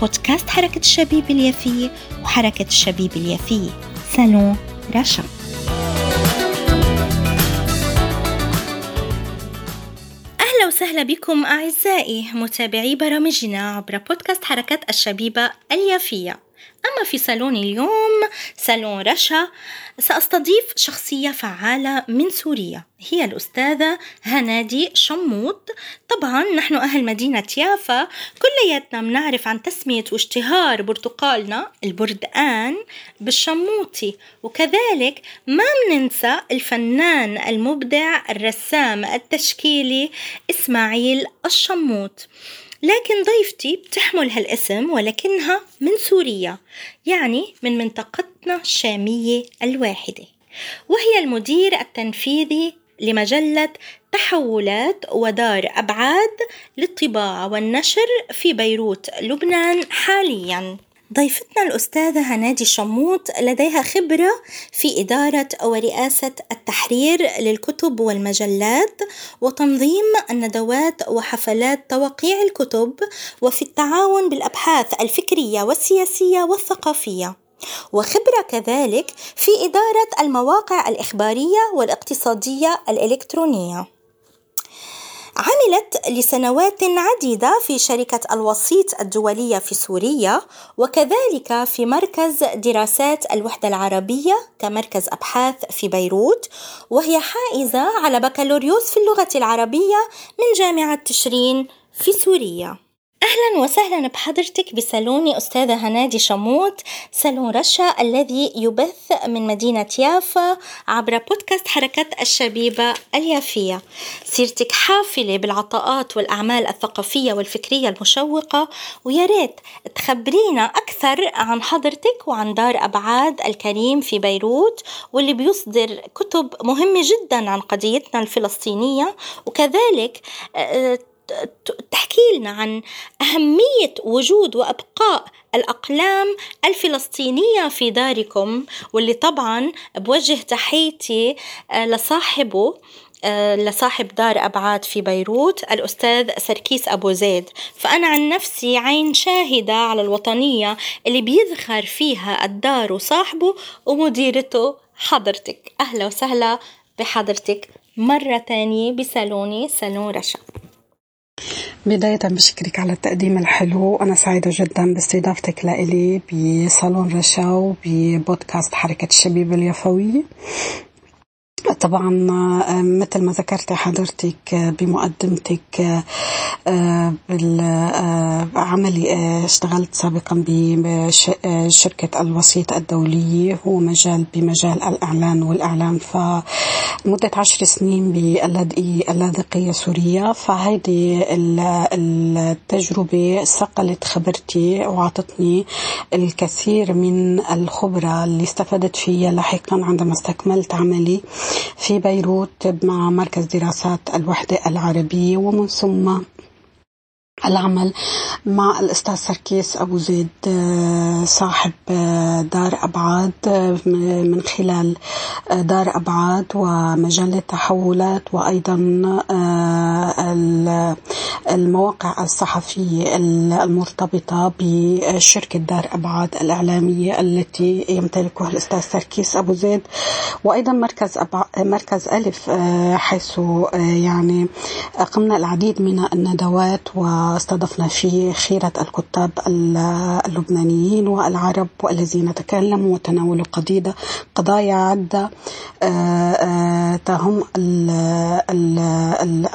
بودكاست حركة الشبيب اليافية وحركة الشبيب اليافية سالون رشا أهلا وسهلا بكم أعزائي متابعي برامجنا عبر بودكاست حركة الشبيبة اليافية. أما في صالون اليوم صالون رشا سأستضيف شخصية فعالة من سوريا هي الأستاذة هنادي شموط. طبعا نحن أهل مدينة يافا كلياتنا بنعرف عن تسمية واشتهار برتقالنا البردقان بالشموطي. وكذلك ما مننسى الفنان المبدع الرسام التشكيلي إسماعيل الشموط. لكن ضيفتي بتحمل هالاسم ولكنها من سوريا. يعني من منطقتنا الشامية الواحدة وهي المدير التنفيذي لمجلة تحولات ودار أبعاد للطباعة والنشر في بيروت لبنان حالياً. ضيفتنا الأستاذة هنادي شموط لديها خبرة في إدارة ورئاسة التحرير للكتب والمجلات وتنظيم الندوات وحفلات توقيع الكتب وفي التعاون بالأبحاث الفكرية والسياسية والثقافية. وخبرة كذلك في إدارة المواقع الإخبارية والاقتصادية الإلكترونية. عملت لسنوات عديدة في شركة الوسيط الدولية في سوريا وكذلك في مركز دراسات الوحدة العربية كمركز أبحاث في بيروت وهي حائزة على بكالوريوس في اللغة العربية من جامعة تشرين في سوريا. أهلا وسهلا بحضرتك بسالوني أستاذة هنادي شموت سالون رشا الذي يبث من مدينة يافا عبر بودكاست حركة الشبيبة اليافية. سيرتك حافلة بالعطاءات والأعمال الثقافية والفكرية المشوقة ويا ريت تخبرينا أكثر عن حضرتك وعن دار أبعاد الكريم في بيروت واللي بيصدر كتب مهمة جدا عن قضيتنا الفلسطينية وكذلك آه، تحكي لنا عن أهمية وجود وإبقاء الأقلام الفلسطينية في داركم واللي طبعا بوجه تحيتي آه، لصاحبه آه، لصاحب دار أبعاد في بيروت الأستاذ سركيس أبو زيد. فأنا عن نفسي عين شاهدة على الوطنية اللي بيذخر فيها الدار وصاحبه ومديرته حضرتك. أهلا وسهلا بحضرتك مرة تانية بسالوني سالون رشا. بداية بشكرك على التقديم الحلو. أنا سعيدة جدا باستضافتك لإلي بصالون رشا وببودكاست حركة الشبيبة اليفوية طبعا آه، مثل ما ذكرت حضرتك آه، بمقدمتك آه، بالعملي اشتغلت سابقا بشركة الوسيط الدولية هو مجال بمجال الإعلان والإعلام. فمدة عشر سنين باللاذقية اللاذقية سوريا. فهيدي التجربة صقلت خبرتي وعطتني الكثير من الخبرة اللي استفدت فيها لاحقا عندما استكملت عملي. في بيروت مع مركز دراسات الوحدة العربية ومن ثم العمل مع الأستاذ سركيس أبو زيد آه، صاحب آه، دار أبعاد آه، من خلال دار أبعاد ومجلة تحولات وأيضا المواقع الصحفية المرتبطة بشركة دار أبعاد الإعلامية التي يمتلكها الأستاذ سركيس أبو زيد. وأيضا مركز أبع... مركز ألف حيث يعني قمنا العديد من الندوات و واستضفنا فيه خيرة الكتاب اللبنانيين والعرب والذين تكلموا وتناولوا قضية قضايا عدة. آه، آه، تهم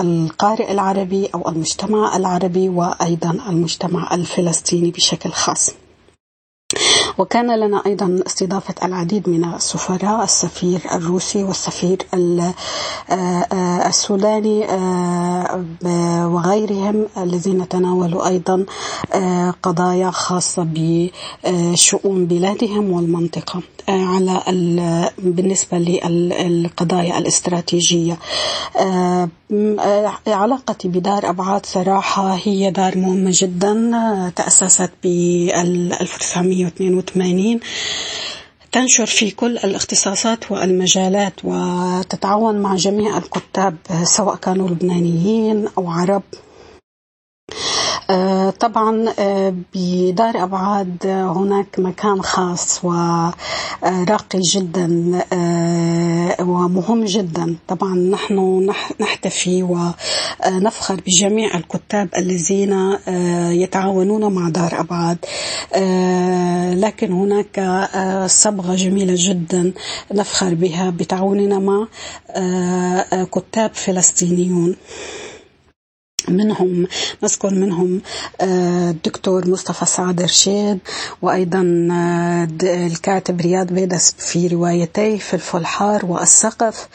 القارئ العربي أو المجتمع العربي وأيضا المجتمع الفلسطيني بشكل خاص. وكان لنا أيضا استضافة العديد من السفراء السفير الروسي والسفير السوداني وغيرهم الذين تناولوا أيضا قضايا خاصة بشؤون بلادهم والمنطقة. على بالنسبة للقضايا الاستراتيجية. علاقتي بدار أبعاد صراحة هي دار مهمة جدا تأسست ب 1982 تنشر في كل الاختصاصات والمجالات وتتعاون مع جميع الكتاب سواء كانوا لبنانيين أو عرب. طبعا آه، بدار أبعاد هناك مكان خاص وراقي جدا آه، ومهم جدا. طبعا نحن نحتفي ونفخر بجميع الكتاب الذين يتعاونون مع دار أبعاد. لكن هناك صبغة جميلة جدا نفخر بها بتعاوننا مع كتاب فلسطينيون. منهم نذكر منهم آه، الدكتور مصطفى سعد رشيد وأيضا آه، الكاتب رياض بيدس في روايتي في الفلحار والسقف.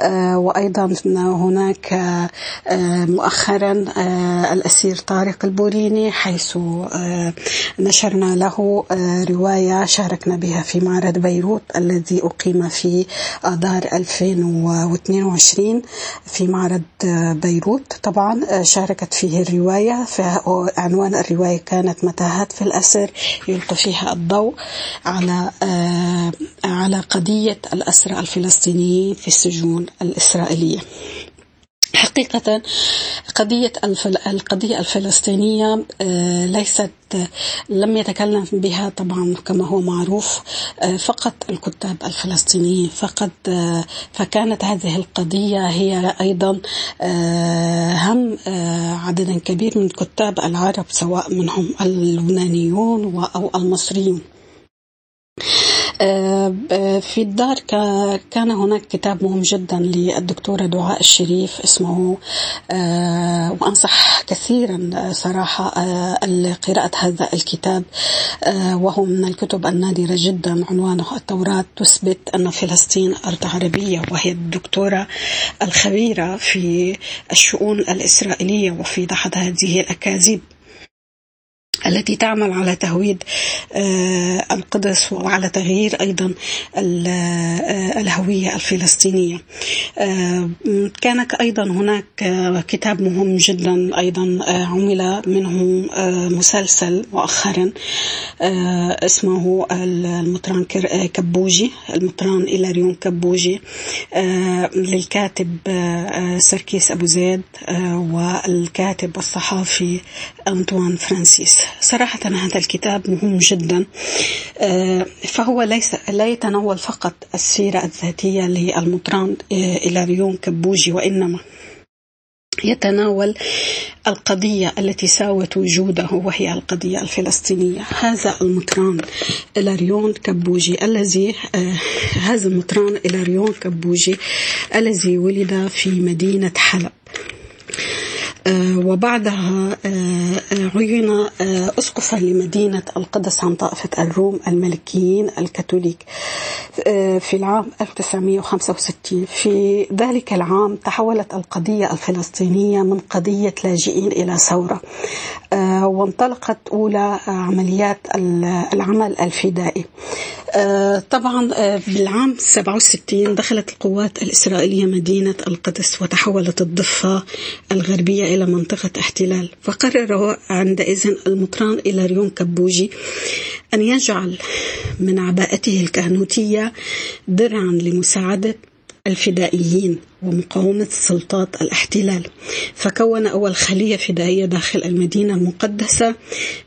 آه، وأيضا هناك مؤخرا الأسير طارق البوريني حيث نشرنا له رواية شاركنا بها في معرض بيروت الذي أقيم في آذار 2022 في معرض بيروت. طبعا شاركت فيه الرواية عنوان الرواية كانت متاهات في الأسر يلقي فيها الضوء على آه، على قضية الأسرى الفلسطينيين في السجون الإسرائيلية. حقيقة قضية القضية الفلسطينية آه، ليست لم يتكلم بها طبعا كما هو معروف آه، فقط الكتاب الفلسطينيين فقط آه، فكانت هذه القضية هي أيضا هم عدد كبير من كتاب العرب سواء منهم اللبنانيون أو المصريون. في الدار كان هناك كتاب مهم جدا للدكتورة دعاء الشريف اسمه آه، وأنصح كثيرا صراحة آه، قراءة هذا الكتاب وهو من الكتب النادرة جدا عنوانه التوراة تثبت أن فلسطين أرض عربية وهي الدكتورة الخبيرة في الشؤون الإسرائيلية وفي دحض هذه الأكاذيب. التي تعمل على تهويد آه، القدس وعلى تغيير أيضا آه، الهوية الفلسطينية. آه، كان أيضا هناك كتاب مهم جدا أيضا عمل منه مسلسل مؤخرا اسمه المطران كبوجي المطران إلاريون كبوجي للكاتب سركيس أبو زيد والكاتب الصحافي أنطوان فرانسيس صراحة هذا الكتاب مهم جدا. آه، فهو ليس لا يتناول فقط السيرة الذاتية للمطران آه، إلاريون كبوجي وإنما يتناول القضية التي ساوت وجوده وهي القضية الفلسطينية. هذا المطران إلاريون كبوجي الذي آه هذا المطران إلاريون كبوجي الذي ولد في مدينة حلب. آه، وبعدها آه، آه، عين أسقفا لمدينة القدس عن طائفة الروم الملكيين الكاثوليك في العام 1965 في ذلك العام تحولت القضية الفلسطينية من قضية لاجئين إلى ثورة. وانطلقت أولى عمليات العمل الفدائي. طبعا بالعام 67 دخلت القوات الإسرائيلية مدينة القدس وتحولت الضفة الغربية إلى منطقة احتلال. فقرر عندئذ المطران إلاريون كبوجي أن يجعل من عباءته الكهنوتية درعا لمساعدة الفدائيين ومقاومة سلطات الاحتلال. فكون أول خلية فدائية داخل المدينة المقدسة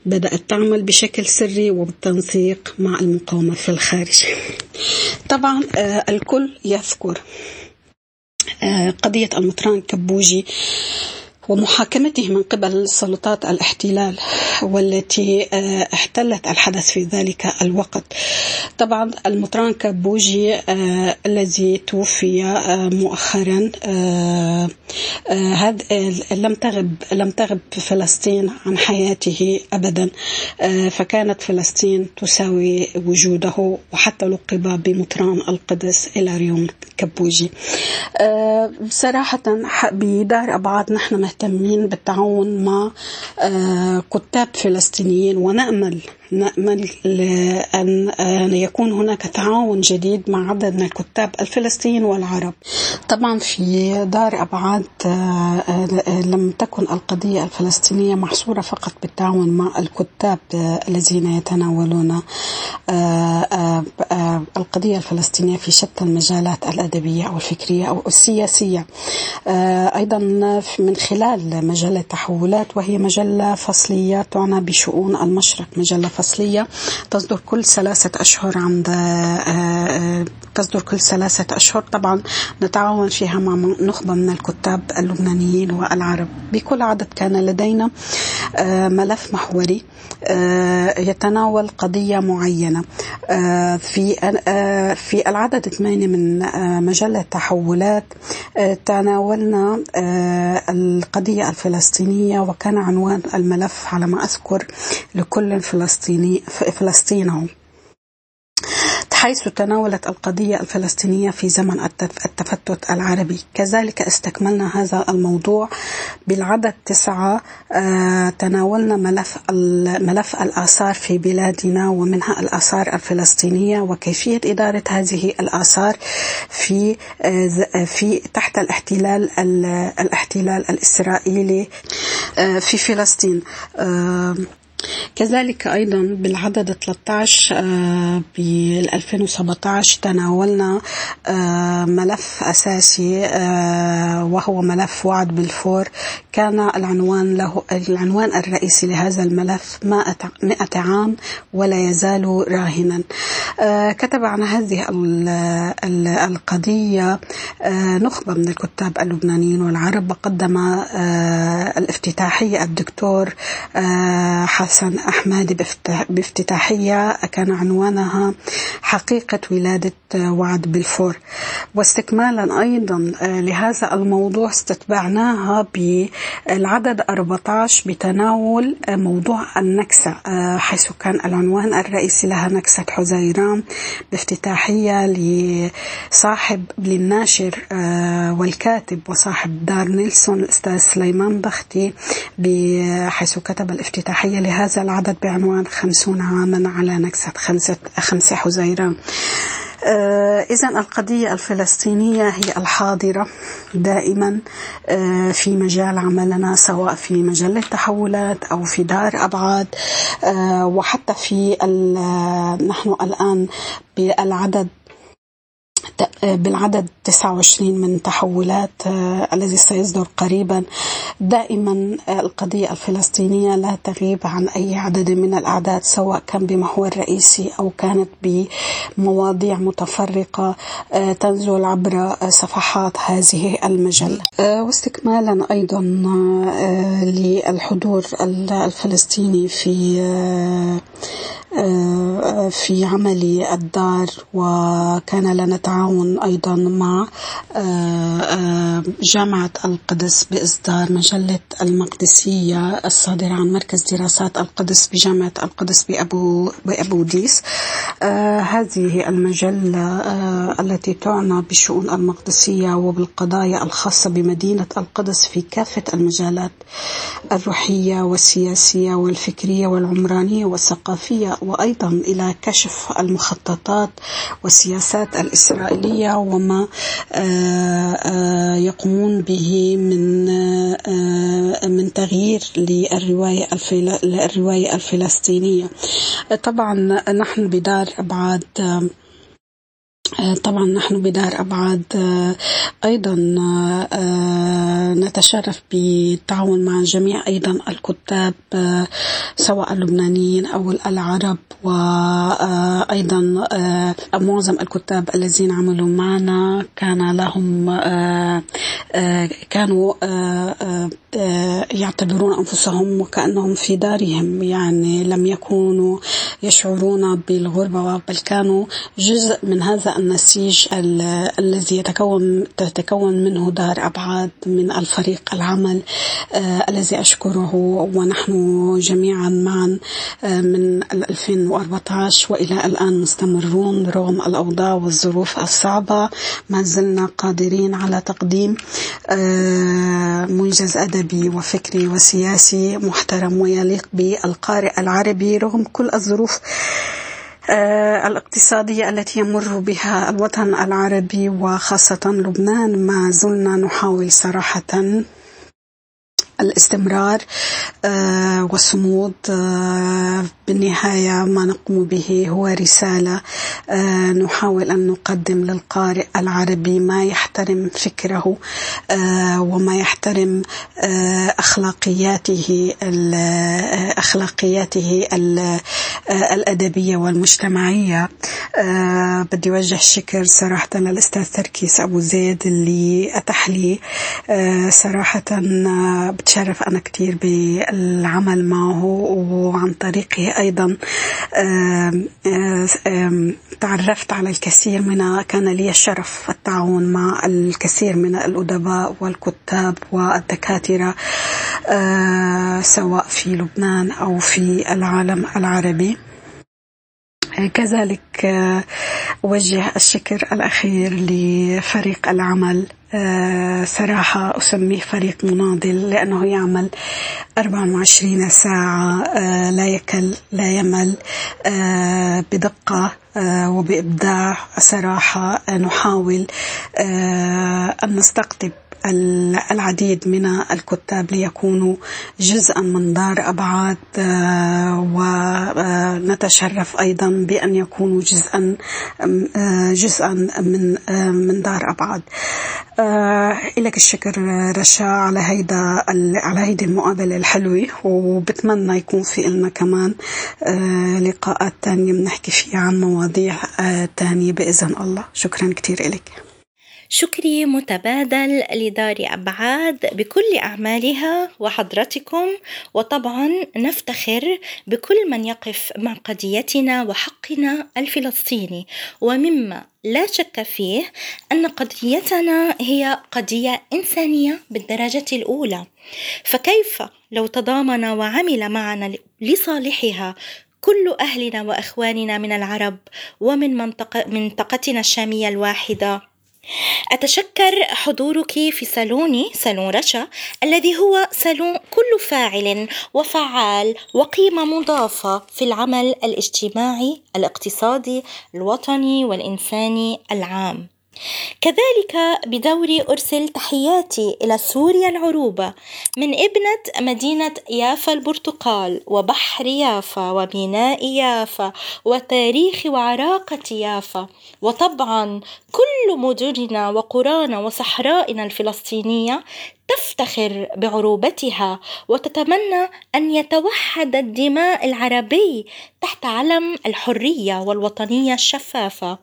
بدأت تعمل بشكل سري وبالتنسيق مع المقاومة في الخارج. طبعا آه، الكل يذكر آه، قضية المطران كبوجي. ومحاكمته من قبل سلطات الاحتلال والتي آه، احتلت الحدث في ذلك الوقت. طبعا المطران كابوجي آه، الذي توفي آه، مؤخرا هذا لم تغب لم تغب فلسطين عن حياته ابدا. فكانت فلسطين تساوي وجوده وحتى لقب بمطران القدس إلى ريوم كبوجي. صراحة بدار أبعاد نحن مهتمين بالتعاون مع آه، كتاب فلسطينيين ونأمل نأمل أن يكون هناك تعاون جديد مع عدد من الكتاب الفلسطينيين والعرب. طبعا في دار أبعاد آه، آه، لم تكن القضية الفلسطينية محصورة فقط بالتعاون مع الكتاب الذين يتناولون القضية الفلسطينية في شتى المجالات الأدبية أو الفكرية أو السياسية. أيضا من خلال مجلة تحولات وهي مجلة فصلية تعنى بشؤون المشرق. مجلة فصلية تصدر كل ثلاثة أشهر عند آه، آه، تصدر كل ثلاثة أشهر. طبعا نتعاون فيها مع نخبة من الكتاب اللبنانيين والعرب. بكل عدد كان لدينا آه، ملف محوري يتناول قضية معينة. في في العدد الثمانية من مجلة تحولات تناولنا الفلسطينية وكان عنوان الملف على ما أذكر لكل فلسطيني فلسطينه حيث تناولت القضية الفلسطينية في زمن التفتت العربي. كذلك استكملنا هذا الموضوع بالعدد تسعة آه، تناولنا ملف ملف الآثار في بلادنا ومنها الآثار الفلسطينية وكيفية إدارة هذه الآثار في آه، في تحت الاحتلال الاحتلال الإسرائيلي آه، في فلسطين. كذلك أيضا بالعدد 13 بال 2017 تناولنا آه، ملف أساسي آه، وهو ملف وعد بالفور. كان العنوان له العنوان الرئيسي لهذا الملف مئة عام ولا يزال راهنا. آه، كتب عن هذه القضية نخبة من الكتاب اللبنانيين والعرب وقدم الافتتاحية الدكتور حسن أحمد بافتتاحية كان عنوانها حقيقة ولادة وعد بلفور. واستكمالا أيضا لهذا الموضوع استتبعناها بالعدد 14 بتناول موضوع النكسة حيث كان العنوان الرئيسي لها نكسة حزيران بافتتاحية لصاحب للناشر والكاتب وصاحب دار نيلسون الأستاذ سليمان بختي حيث كتب الافتتاحية لهذا العدد بعنوان خمسون عاما على نكسة خمسة, خمسة حزيران آه إذا القضية الفلسطينية هي الحاضرة دائما آه في مجال عملنا سواء في مجلة تحولات أو في دار أبعاد آه وحتى في نحن الآن بالعدد بالعدد 29 من تحولات آه، الذي سيصدر قريبا دائما آه، القضية الفلسطينية لا تغيب عن أي عدد من الأعداد سواء كان بمحور رئيسي أو كانت بمواضيع متفرقة آه، تنزل عبر صفحات هذه المجلة. واستكمالا أيضا للحضور الفلسطيني في في عمل الدار وكان لنا تعاون أيضا مع جامعة القدس بإصدار مجلة المقدسية الصادرة عن مركز دراسات القدس بجامعة القدس بأبو, بأبو ديس. هذه المجلة التي تعنى بالشؤون المقدسية وبالقضايا الخاصة بمدينة القدس في كافة المجالات الروحية والسياسية والفكرية والعمرانية والثقافية وأيضا إلى كشف المخططات والسياسات الإسرائيلية وما آه، آه، يقومون به من آه، من تغيير للرواية الرواية الفلسطينية. طبعا نحن بدار أبعاد آه، طبعا نحن بدار أبعاد آه، أيضا آه، نتشرف بالتعاون مع جميع أيضا الكتاب سواء اللبنانيين أو العرب وأيضا معظم الكتاب الذين عملوا معنا كان لهم كانوا يعتبرون أنفسهم وكأنهم في دارهم يعني لم يكونوا يشعرون بالغربة بل كانوا جزء من هذا النسيج الذي يتكون تتكون منه دار أبعاد من الفريق العمل آه، الذي أشكره ونحن جميعا معا آه، من 2014 وإلى الآن مستمرون رغم الأوضاع والظروف الصعبة. ما زلنا قادرين على تقديم آه، منجز أدبي وفكري وسياسي محترم ويليق بالقارئ العربي رغم كل الظروف الاقتصادية التي يمر بها الوطن العربي وخاصة لبنان ما زلنا نحاول صراحة الاستمرار آه، والصمود آه، بالنهاية ما نقوم به هو رسالة آه، نحاول أن نقدم للقارئ العربي ما يحترم فكره وما يحترم أخلاقياته أخلاقياته الأدبية والمجتمعية. بدي أوجه الشكر صراحة للأستاذ تركيس أبو زيد اللي أتح لي. صراحة بتشرف أنا كثير بالعمل معه وعن طريقه أيضا. تعرفت على الكثير من كان لي الشرف التعاون مع الكثير من الأدباء والكتاب والدكاترة سواء في لبنان أو في العالم العربي. كذلك أوجه الشكر الأخير لفريق العمل آه، صراحة أسميه فريق مناضل لأنه يعمل 24 ساعة آه، لا يكل لا يمل آه، بدقة وبإبداع صراحة نحاول أن نستقطب العديد من الكتاب ليكونوا جزءا من دار أبعاد ونتشرف أيضا بأن يكونوا جزءا جزءا من من دار أبعاد. إلك الشكر رشا على هيدا على هيدي المقابلة الحلوة وبتمنى يكون في لنا كمان لقاءات تانية بنحكي فيها عن مواضيع تانية بإذن الله. شكرا كتير إلك شكري متبادل لدار أبعاد بكل أعمالها وحضرتكم وطبعا نفتخر بكل من يقف مع قضيتنا وحقنا الفلسطيني. ومما لا شك فيه أن قضيتنا هي قضية إنسانية بالدرجة الأولى. فكيف لو تضامن وعمل معنا لصالحها كل أهلنا وإخواننا من العرب ومن منطقة منطقتنا الشامية الواحدة؟ أتشكر حضورك في صالوني صالون رشا الذي هو صالون كل فاعل وفعال وقيمة مضافة في العمل الاجتماعي الاقتصادي الوطني والإنساني العام. كذلك بدوري أرسل تحياتي إلى سوريا العروبة من ابنة مدينة يافا البرتقال وبحر يافا وميناء يافا وتاريخ وعراقة يافا. وطبعا كل مدننا وقرانا وصحرائنا الفلسطينية تفتخر بعروبتها وتتمنى أن يتوحد الدماء العربي تحت علم الحرية والوطنية الشفافة.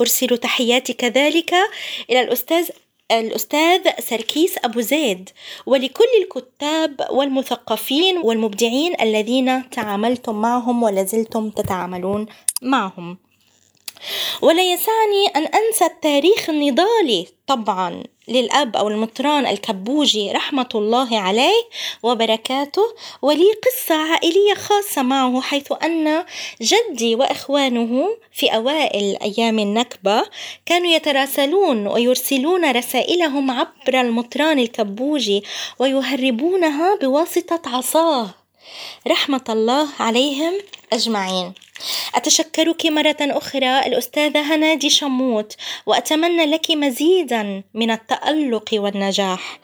أرسل تحياتي كذلك إلى الأستاذ الأستاذ سركيس أبو زيد ولكل الكتاب والمثقفين والمبدعين الذين تعاملتم معهم ولازلتم تتعاملون معهم. ولا يسعني أن أنسى التاريخ النضالي طبعا. للأب أو المطران الكبوجي رحمة الله عليه وبركاته ولي قصة عائلية خاصة معه حيث أن جدي وإخوانه في أوائل أيام النكبة كانوا يتراسلون ويرسلون رسائلهم عبر المطران الكبوجي ويهربونها بواسطة عصاه. رحمة الله عليهم أجمعين. أتشكرك مرة أخرى الأستاذة هنادي شموت وأتمنى لك مزيدا من التألق والنجاح.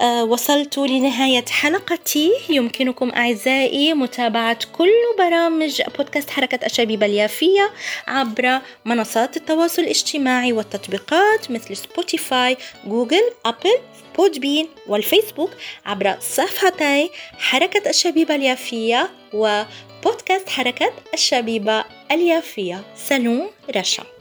آه، وصلت لنهاية حلقتي. يمكنكم أعزائي متابعة كل برامج بودكاست حركة الشبيبة اليافية عبر منصات التواصل الاجتماعي والتطبيقات مثل Spotify Google Apple Podbean والفيسبوك عبر صفحتي حركة الشبيبة اليافية. وبودكاست حركة الشبيبة اليافية. صالون رشا.